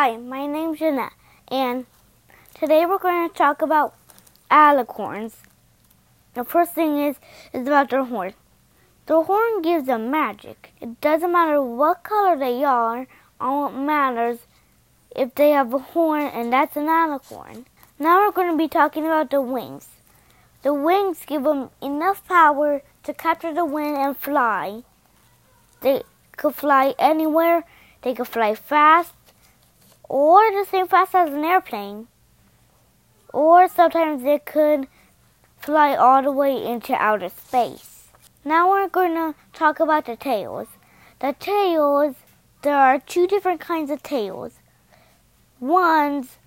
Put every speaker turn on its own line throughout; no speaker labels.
Hi, my name's Jeanette, and today we're going to talk about alicorns. The first thing is is about their horn. The horn gives them magic. It doesn't matter what color they are, all it matters if they have a horn, and that's an alicorn. Now we're going to be talking about the wings. The wings give them enough power to capture the wind and fly. They could fly anywhere. They could fly fast, or the same fast as an airplane. Or sometimes they could fly all the way into outer space. Now we're going to talk about the tails. The tails, there are two different kinds of tails. One's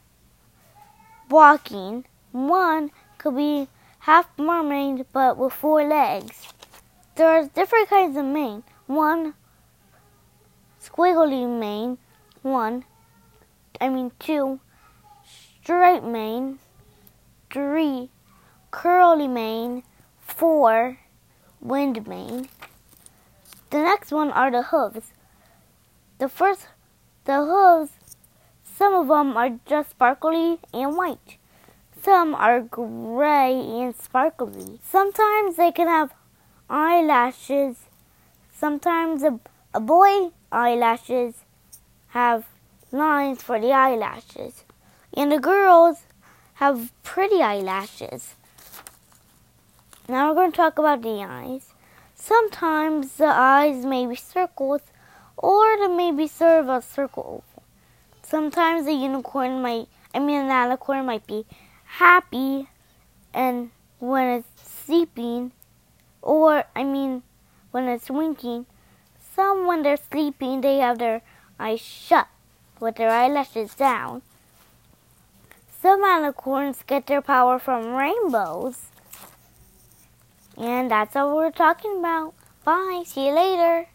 walking, one could be half mermaid but with four legs. There are different kinds of mane. One squiggly mane, one, I mean two, straight mane, three, curly mane, four, wind mane. The next one are the hooves. The first, the hooves, some of them are just sparkly and white. Some are gray and sparkly. Sometimes they can have eyelashes. Sometimes a, a boy eyelashes have lines for the eyelashes. And the girls have pretty eyelashes. Now we're going to talk about the eyes. Sometimes the eyes may be circles or they may be sort of a circle oval. Sometimes a unicorn might, I mean an alicorn might be happy and when it's sleeping or I mean when it's winking. Some when they're sleeping they have their eyes shut with their eyelashes down. Some alicorns get their power from rainbows. And that's all we're talking about. Bye. See you later.